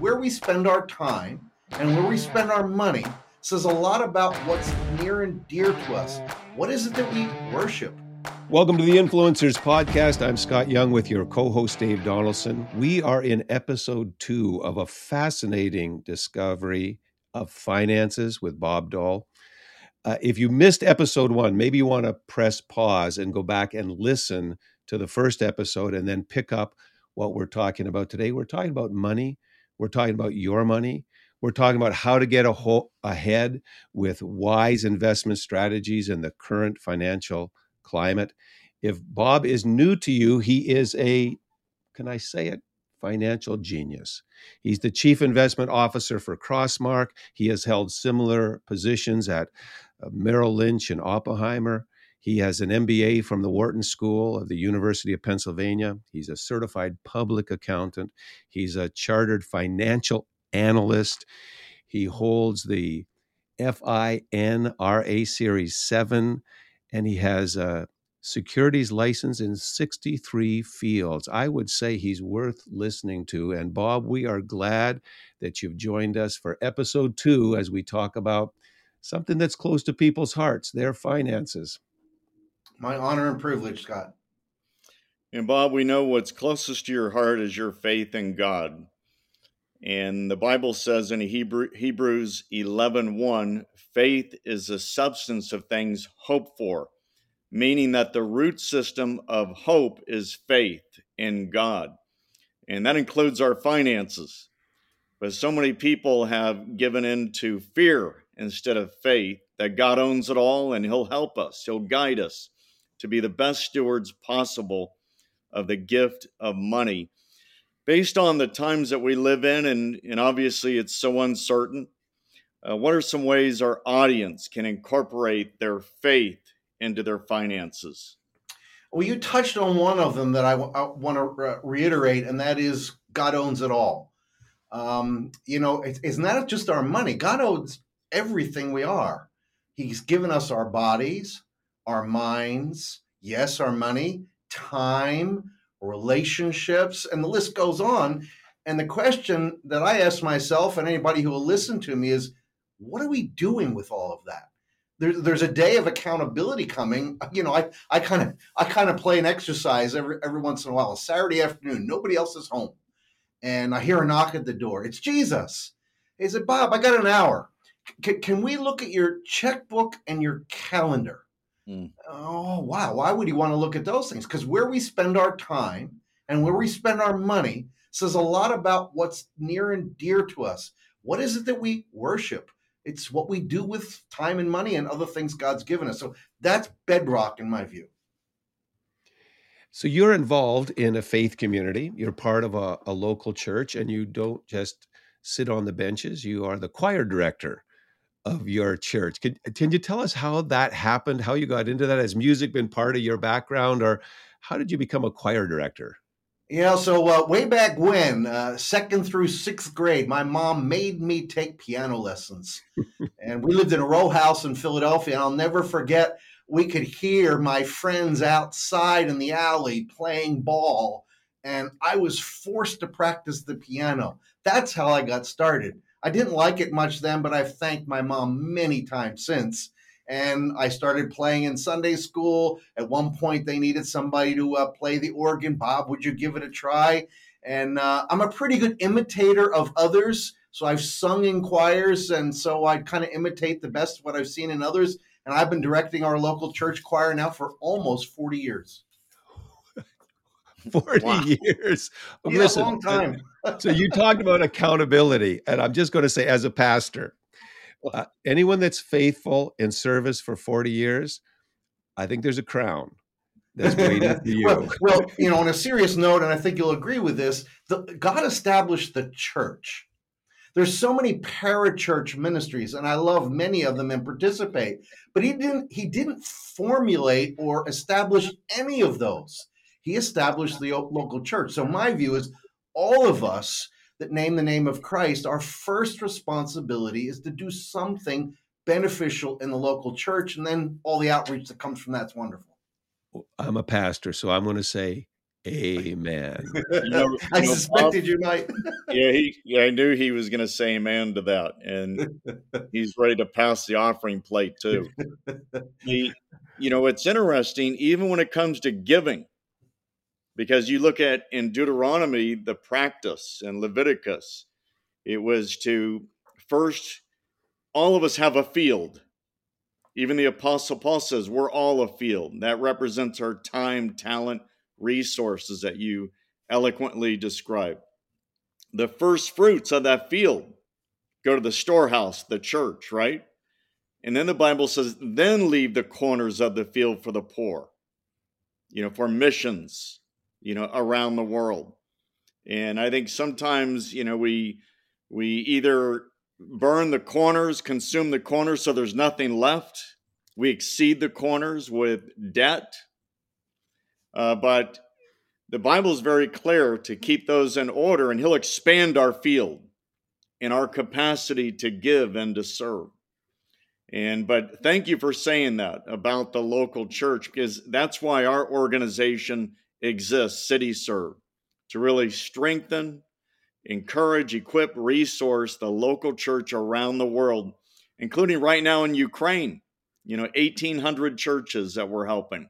where we spend our time and where we spend our money says a lot about what's near and dear to us. What is it that we worship? Welcome to the Influencers Podcast. I'm Scott Young with your co host, Dave Donaldson. We are in episode two of a fascinating discovery of finances with Bob Doll. Uh, if you missed episode one, maybe you want to press pause and go back and listen to the first episode and then pick up what we're talking about today. We're talking about money, we're talking about your money. We're talking about how to get a ahead with wise investment strategies in the current financial climate. If Bob is new to you, he is a, can I say it, financial genius. He's the chief investment officer for Crossmark. He has held similar positions at uh, Merrill Lynch and Oppenheimer. He has an MBA from the Wharton School of the University of Pennsylvania. He's a certified public accountant. He's a chartered financial analyst. He holds the FINRA Series 7, and he has a securities license in 63 fields. I would say he's worth listening to. And Bob, we are glad that you've joined us for episode two as we talk about something that's close to people's hearts their finances. My honor and privilege, Scott. And Bob, we know what's closest to your heart is your faith in God. And the Bible says in Hebrew, Hebrews 11 1, faith is the substance of things hoped for, meaning that the root system of hope is faith in God. And that includes our finances. But so many people have given in to fear instead of faith that God owns it all and He'll help us, He'll guide us to be the best stewards possible of the gift of money. Based on the times that we live in, and, and obviously it's so uncertain, uh, what are some ways our audience can incorporate their faith into their finances? Well, you touched on one of them that I, w- I want to re- reiterate, and that is God owns it all. Um, you know, it, it's not just our money. God owns everything we are. He's given us our bodies, our minds, yes, our money, time, relationships, and the list goes on. And the question that I ask myself and anybody who will listen to me is what are we doing with all of that? There's, there's a day of accountability coming. You know, I, I kind of I kind of play an exercise every every once in a while. Saturday afternoon, nobody else is home, and I hear a knock at the door. It's Jesus. He said, "Bob, I got an hour. C- can we look at your checkbook and your calendar?" Mm. Oh, wow. Why would you want to look at those things? Because where we spend our time and where we spend our money says a lot about what's near and dear to us. What is it that we worship? It's what we do with time and money and other things God's given us. So that's bedrock in my view. So you're involved in a faith community. You're part of a, a local church, and you don't just sit on the benches. You are the choir director of your church. Can, you tell us how that happened, how you got into that? Has music been part of your background, or how did you become a choir director? Yeah, so uh, way back when, uh, second through sixth grade, my mom made me take piano lessons. and we lived in a row house in Philadelphia. And I'll never forget, we could hear my friends outside in the alley playing ball. And I was forced to practice the piano. That's how I got started. I didn't like it much then, but I've thanked my mom many times since. And I started playing in Sunday school. At one point, they needed somebody to uh, play the organ. Bob, would you give it a try? And uh, I'm a pretty good imitator of others. So I've sung in choirs, and so I kind of imitate the best of what I've seen in others. And I've been directing our local church choir now for almost 40 years. 40 wow. years. Yeah, Listen, long time. so you talked about accountability, and I'm just going to say, as a pastor, uh, anyone that's faithful in service for 40 years, I think there's a crown that's waiting for you. well, well, you know, on a serious note, and I think you'll agree with this, the, God established the church. There's so many parachurch ministries, and I love many of them and participate. But he didn't. He didn't formulate or establish any of those. He established the local church. So my view is all of us that name the name of Christ, our first responsibility is to do something beneficial in the local church. And then all the outreach that comes from that's wonderful. I'm a pastor, so I'm going to say Amen. You know, I you know, suspected Bob, you might. yeah, he, yeah, I knew he was going to say amen to that, and he's ready to pass the offering plate too. He, you know, it's interesting, even when it comes to giving, because you look at in Deuteronomy the practice and Leviticus, it was to first, all of us have a field. Even the Apostle Paul says we're all a field. That represents our time, talent, resources that you eloquently describe. The first fruits of that field go to the storehouse, the church, right? And then the Bible says, then leave the corners of the field for the poor, you know, for missions, you know, around the world. And I think sometimes, you know, we we either burn the corners, consume the corners so there's nothing left. We exceed the corners with debt. Uh, but the Bible is very clear to keep those in order, and He'll expand our field in our capacity to give and to serve. And but thank you for saying that about the local church because that's why our organization exists, City Serve, to really strengthen, encourage, equip, resource the local church around the world, including right now in Ukraine. You know, 1,800 churches that we're helping.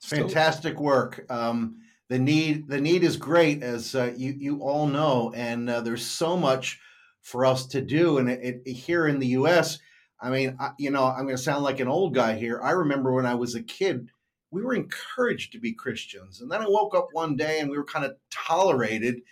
Fantastic work. Um, the need the need is great, as uh, you you all know, and uh, there's so much for us to do. And it, it, here in the U.S., I mean, I, you know, I'm going to sound like an old guy here. I remember when I was a kid, we were encouraged to be Christians, and then I woke up one day and we were kind of tolerated,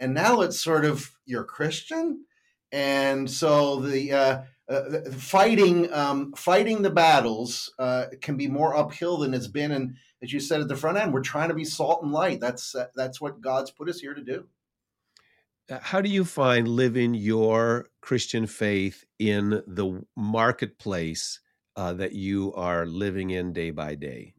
and now it's sort of you're Christian, and so the uh, uh, fighting um, fighting the battles uh, can be more uphill than it's been. And as you said at the front end, we're trying to be salt and light. That's uh, that's what God's put us here to do. Uh, how do you find living your Christian faith in the marketplace uh, that you are living in day by day?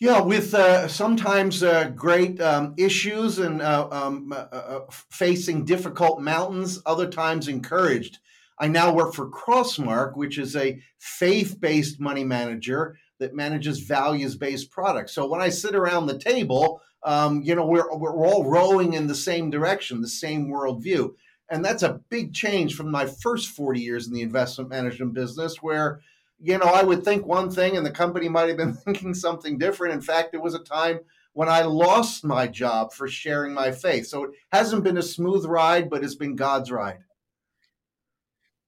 Yeah, with uh, sometimes uh, great um, issues and uh, um, uh, uh, facing difficult mountains, other times encouraged. I now work for Crossmark, which is a faith based money manager that manages values based products. So when I sit around the table, um, you know, we're, we're all rowing in the same direction, the same worldview. And that's a big change from my first 40 years in the investment management business, where, you know, I would think one thing and the company might have been thinking something different. In fact, there was a time when I lost my job for sharing my faith. So it hasn't been a smooth ride, but it's been God's ride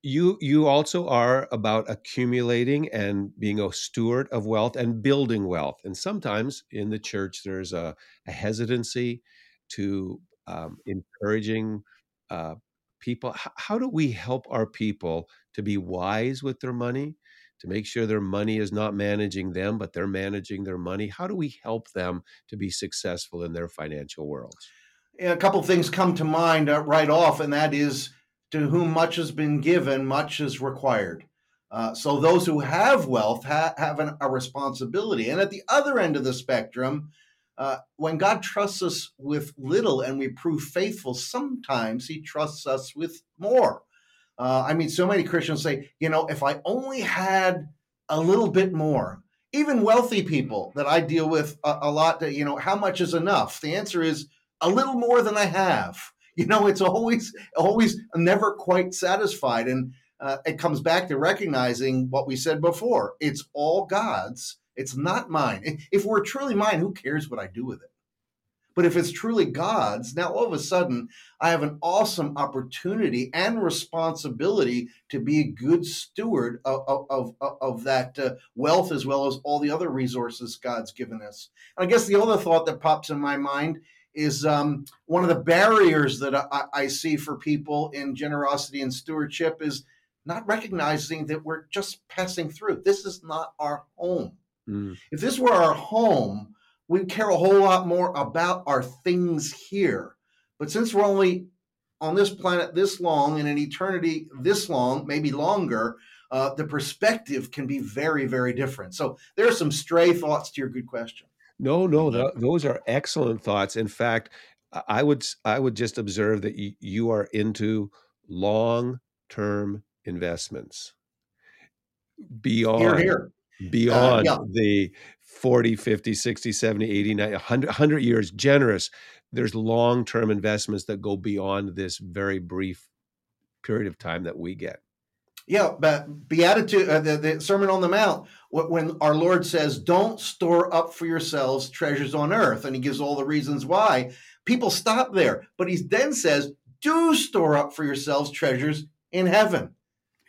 you you also are about accumulating and being a steward of wealth and building wealth and sometimes in the church there's a, a hesitancy to um, encouraging uh, people how, how do we help our people to be wise with their money to make sure their money is not managing them but they're managing their money how do we help them to be successful in their financial worlds a couple things come to mind uh, right off and that is to whom much has been given, much is required. Uh, so those who have wealth ha- have an, a responsibility. And at the other end of the spectrum, uh, when God trusts us with little and we prove faithful, sometimes He trusts us with more. Uh, I mean, so many Christians say, you know, if I only had a little bit more, even wealthy people that I deal with a, a lot, you know, how much is enough? The answer is a little more than I have. You know it's always always never quite satisfied. And uh, it comes back to recognizing what we said before. It's all god's. It's not mine. If we're truly mine who cares what i do with it but if it's truly god's now all of a sudden i have an awesome opportunity and responsibility to be a good steward of, of, of, of that uh, wealth as well as all the other resources god's given us and i guess the other thought that pops in my mind is um, one of the barriers that I, I, see for people in generosity and stewardship is not recognizing that we're just passing through. This is not our home. Mm. If this were our home, we'd care a whole lot more about our things here. But since we're only on this planet this long and an eternity this long, maybe longer, uh, the perspective can be very, very different. So there are some stray thoughts to your good question. No, no, th- those are excellent thoughts. In fact, I would I would just observe that you, you are into long term investments beyond here, here. Beyond uh, yeah. the 40, 50, 60, 70, 80, 90, 100, 100 years, generous. There's long term investments that go beyond this very brief period of time that we get. Yeah, but Beatitude, uh, the, the Sermon on the Mount, when our Lord says, Don't store up for yourselves treasures on earth, and he gives all the reasons why, people stop there. But he then says, Do store up for yourselves treasures in heaven.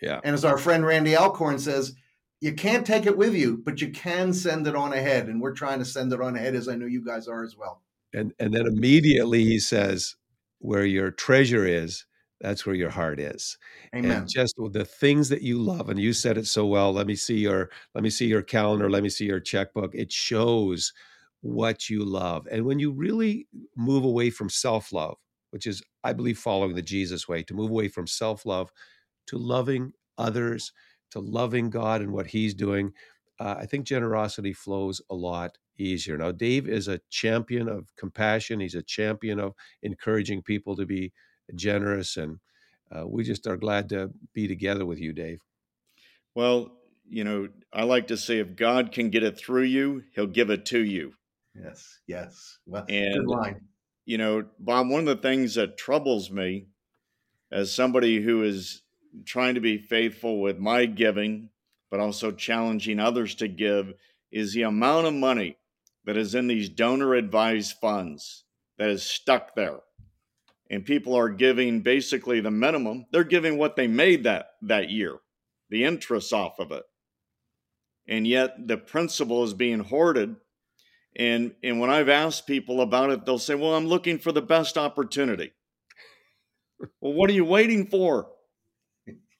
Yeah. And as our friend Randy Alcorn says, you can't take it with you, but you can send it on ahead. And we're trying to send it on ahead, as I know you guys are as well. And and then immediately he says, Where your treasure is, that's where your heart is Amen. and just the things that you love and you said it so well let me see your let me see your calendar let me see your checkbook it shows what you love and when you really move away from self-love which is i believe following the jesus way to move away from self-love to loving others to loving god and what he's doing uh, i think generosity flows a lot easier now dave is a champion of compassion he's a champion of encouraging people to be generous, and uh, we just are glad to be together with you, Dave. Well, you know, I like to say if God can get it through you, He'll give it to you. Yes, yes. Well, and, good line. You know, Bob, one of the things that troubles me as somebody who is trying to be faithful with my giving, but also challenging others to give, is the amount of money that is in these donor advised funds that is stuck there. And people are giving basically the minimum. They're giving what they made that that year the interest off of it. And yet the principal is being hoarded. And and when i've asked people about it they'll say well i'm looking for the best opportunity. Well what are you waiting for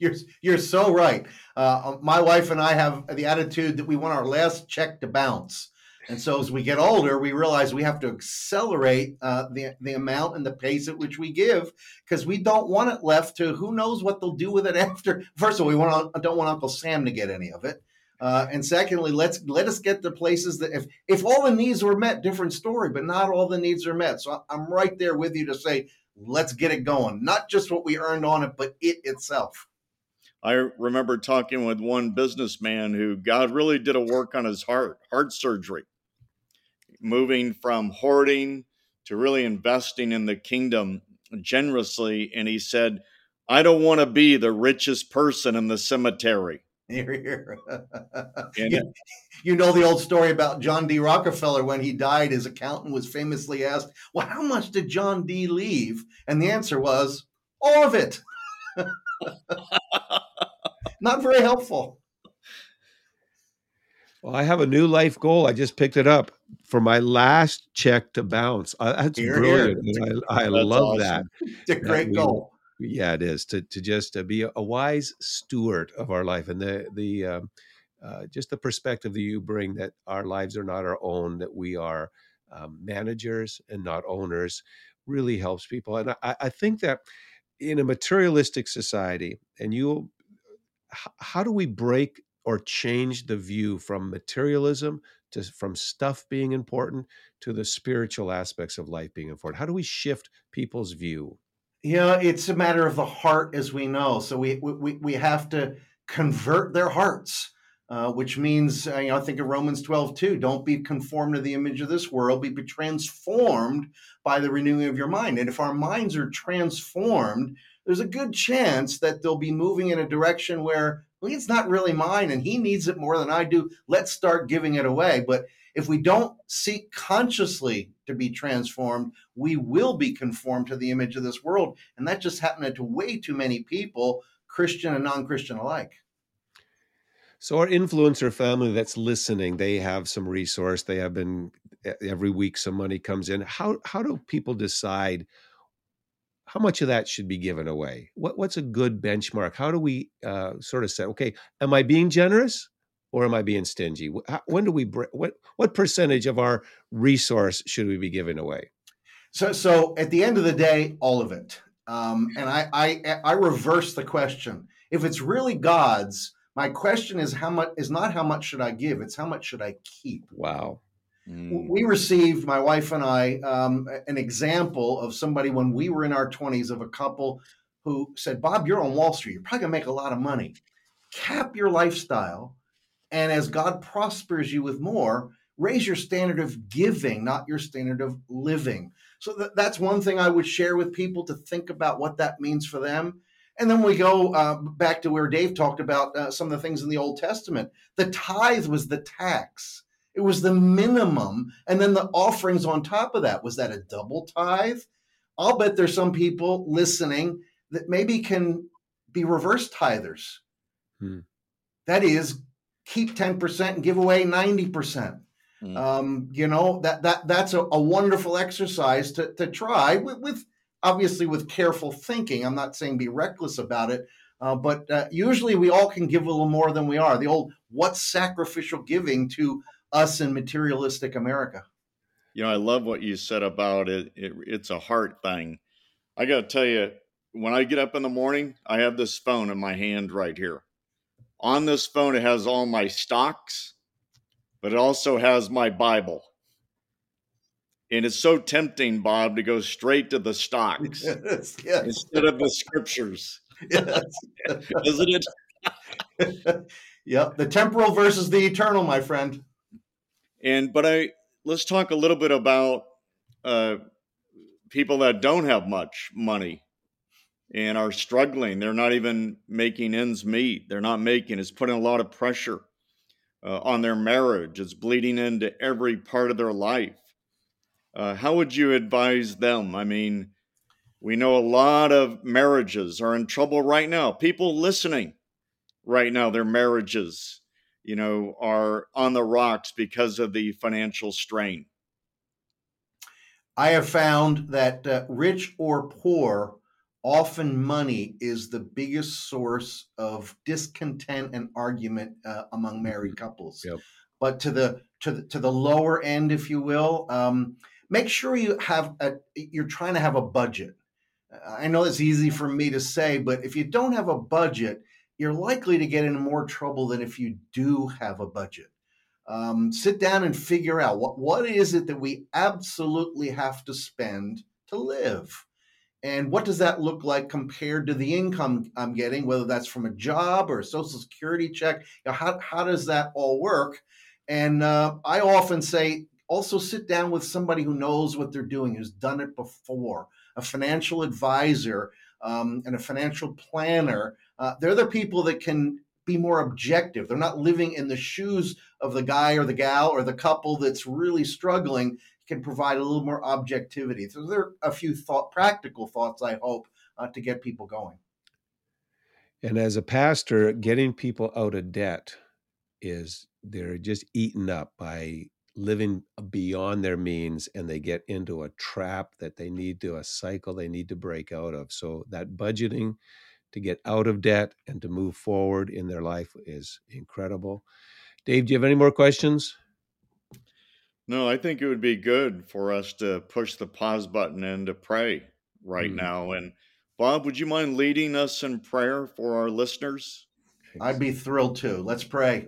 you're you're so right uh, my wife and i have the attitude that we want our last check to bounce and so as we get older, we realize we have to accelerate uh, the, the amount and the pace at which we give because we don't want it left to who knows what they'll do with it after. First of all, we want don't want Uncle Sam to get any of it. Uh, and secondly, let's let us get to places that if if all the needs were met, different story, but not all the needs are met. So I'm right there with you to say, let's get it going. Not just what we earned on it, but it itself. I remember talking with one businessman who God really did a work on his heart, heart surgery moving from hoarding to really investing in the kingdom generously. And he said, I don't want to be the richest person in the cemetery. You, you know the old story about John D. Rockefeller when he died, his accountant was famously asked, Well, how much did John D. leave? And the answer was, All of it. Not very helpful. Well, I have a new life goal. I just picked it up for my last check to bounce. Uh, that's here, brilliant. Here. I, I love awesome. that. It's a great we, goal. Yeah, it is to to just uh, be a, a, wise steward of our life and the the um, uh, just the perspective that you bring that our lives are not our own, that we are um, managers and not owners, really helps people. And I, I think that in a materialistic society, and you, how do we break or change the view from materialism to from stuff being important to the spiritual aspects of life being important? How do we shift people's view? Yeah it's a matter of the heart as we know so we we, we have to convert their hearts uh, which means uh, you know, I think of Romans 12 too. Don't be conformed to the image of this world, be transformed by the renewing of your mind. And if our minds are transformed, there's a good chance that they'll be moving in a direction where well, it's not really mine and he needs it more than I do. Let's start giving it away. But if we don't seek consciously to be transformed, we will be conformed to the image of this world. And that just happened to way too many people, Christian and non Christian alike. So, our influencer family that's listening, they have some resource. They have been every week, some money comes in. How, how do people decide? how much of that should be given away? What, what's a good benchmark? How do we uh, sort of say, okay, am I being generous or am I being stingy? When do we what what percentage of our resource should we be giving away? So, so at the end of the day, all of it. Um, and I, I I reverse the question. If it's really God's, my question is how much is not how much should I give? It's how much should I keep? Wow. Mm. We received, my wife and I, um, an example of somebody when we were in our 20s of a couple who said, Bob, you're on Wall Street. You're probably going to make a lot of money. Cap your lifestyle And as God prospers you with more, raise your standard of giving, not your standard of living. So th- that's one thing I would share with people to think about what that means for them. And then we go uh, back to where Dave talked about uh, some of the things in the Old Testament. The tithe was the tax, it was the minimum. And then the offerings on top of that. Was that a double tithe? I'll bet there's some people listening that maybe can be reverse tithers. Hmm. That is, keep 10% and give away 90%. Mm. Um, you know that that that's a, a wonderful exercise to to try with, with, obviously with careful thinking. I'm not saying be reckless about it, uh, but uh, usually we all can give a little more than we are. The old what's sacrificial giving to us in materialistic America. You know, I love what you said about it. it it's a heart thing. I got to tell you, when I get up in the morning, I have this phone in my hand right here. On this phone, it has all my stocks but it also has my Bible. And it's so tempting, Bob, to go straight to the stocks yes, yes. instead of the scriptures. Yes. Isn't it? yep. The temporal versus the eternal, my friend. And but I let's talk a little bit about uh, people that don't have much money and are struggling. They're not even making ends meet. They're not making. It's putting a lot of pressure uh, on their marriage. It's bleeding into every part of their life. Uh, how would you advise them? I mean, we know a lot of marriages are in trouble right now. People listening right now, their marriages, you know, are on the rocks because of the financial strain. I have found that uh, rich or poor, often money is the biggest source of discontent and argument uh, among married mm-hmm. couples. Yep. But to the to the to the lower end, if you will, um, make sure you have a. You're trying to have a budget. I know it's easy for me to say, but if you don't have a budget, you're likely to get into more trouble than if you do have a budget. Um, sit down and figure out what what is it that we absolutely have to spend to live and what does that look like compared to the income I'm getting, whether that's from a job or a social security check? You know, how, how does that all work? And uh, I often say, also sit down with somebody who knows what they're doing, who's done it before, a financial advisor um, and a financial planner. Uh, they're the people that can be more objective. They're not living in the shoes of the guy or the gal or the couple that's really struggling can provide a little more objectivity. So there are a few thought, practical thoughts, I hope, uh, to get people going. And as a pastor, getting people out of debt is they're just eaten up by living beyond their means and they get into a trap that they need to a cycle they need to break out of so that budgeting to get out of debt and to move forward in their life is incredible dave do you have any more questions no, I think it would be good for us to push the pause button and to pray right mm. now. And Bob, would you mind leading us in prayer for our listeners? I'd be thrilled to. Let's pray.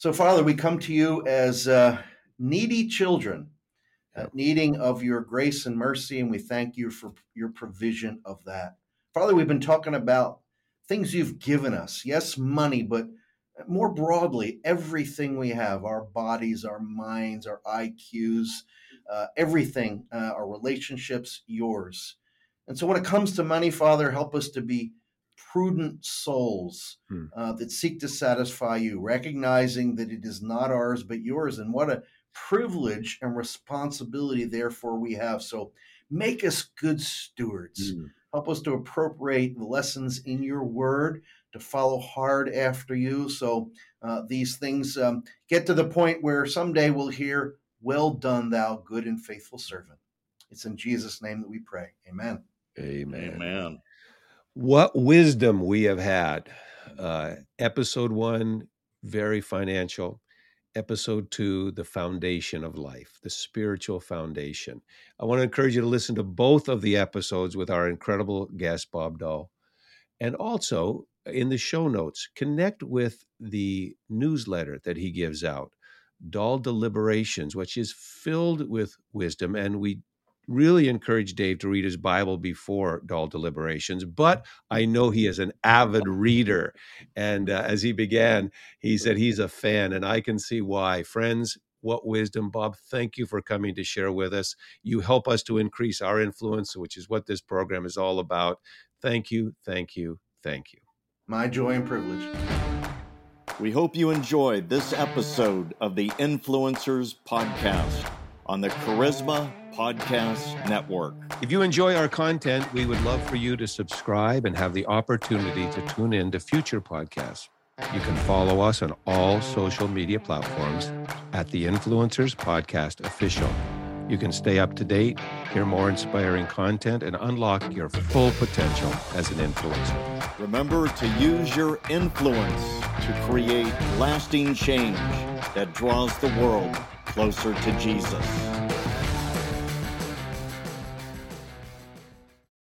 So, Father, we come to you as uh, needy children, uh, needing of your grace and mercy, and we thank you for your provision of that. Father, we've been talking about things you've given us. Yes, money, but more broadly, everything we have our bodies, our minds, our IQs, uh, everything, uh, our relationships, yours. And so when it comes to money, Father, help us to be prudent souls hmm. uh, that seek to satisfy you, recognizing that it is not ours but yours. And what a privilege and responsibility, therefore, we have. So make us good stewards. Hmm. Help us to appropriate the lessons in your word to follow hard after you. So uh, these things um, get to the point where someday we'll hear, Well done, thou good and faithful servant. It's in Jesus' name that we pray. Amen. Amen. Amen. What wisdom we have had. Uh, episode one, very financial. Episode two, the foundation of life, the spiritual foundation. I want to encourage you to listen to both of the episodes with our incredible guest, Bob Doll. And also, in the show notes, connect with the newsletter that he gives out, Doll Deliberations, which is filled with wisdom. And we really encourage Dave to read his Bible before doll deliberations, but I know he is an avid reader. And uh, as he began, he said he's a fan, and I can see why. Friends, what wisdom, Bob. Thank you for coming to share with us. You help us to increase our influence, which is what this program is all about. Thank you, thank you, thank you. My joy and privilege. We hope you enjoyed this episode of the Influencers Podcast on the Charisma Podcast Network. If you enjoy our content, we would love for you to subscribe and have the opportunity to tune in to future podcasts. You can follow us on all social media platforms at the Influencers Podcast Official. You can stay up to date, hear more inspiring content, and unlock your full potential as an influencer. Remember to use your influence to create lasting change that draws the world closer to Jesus.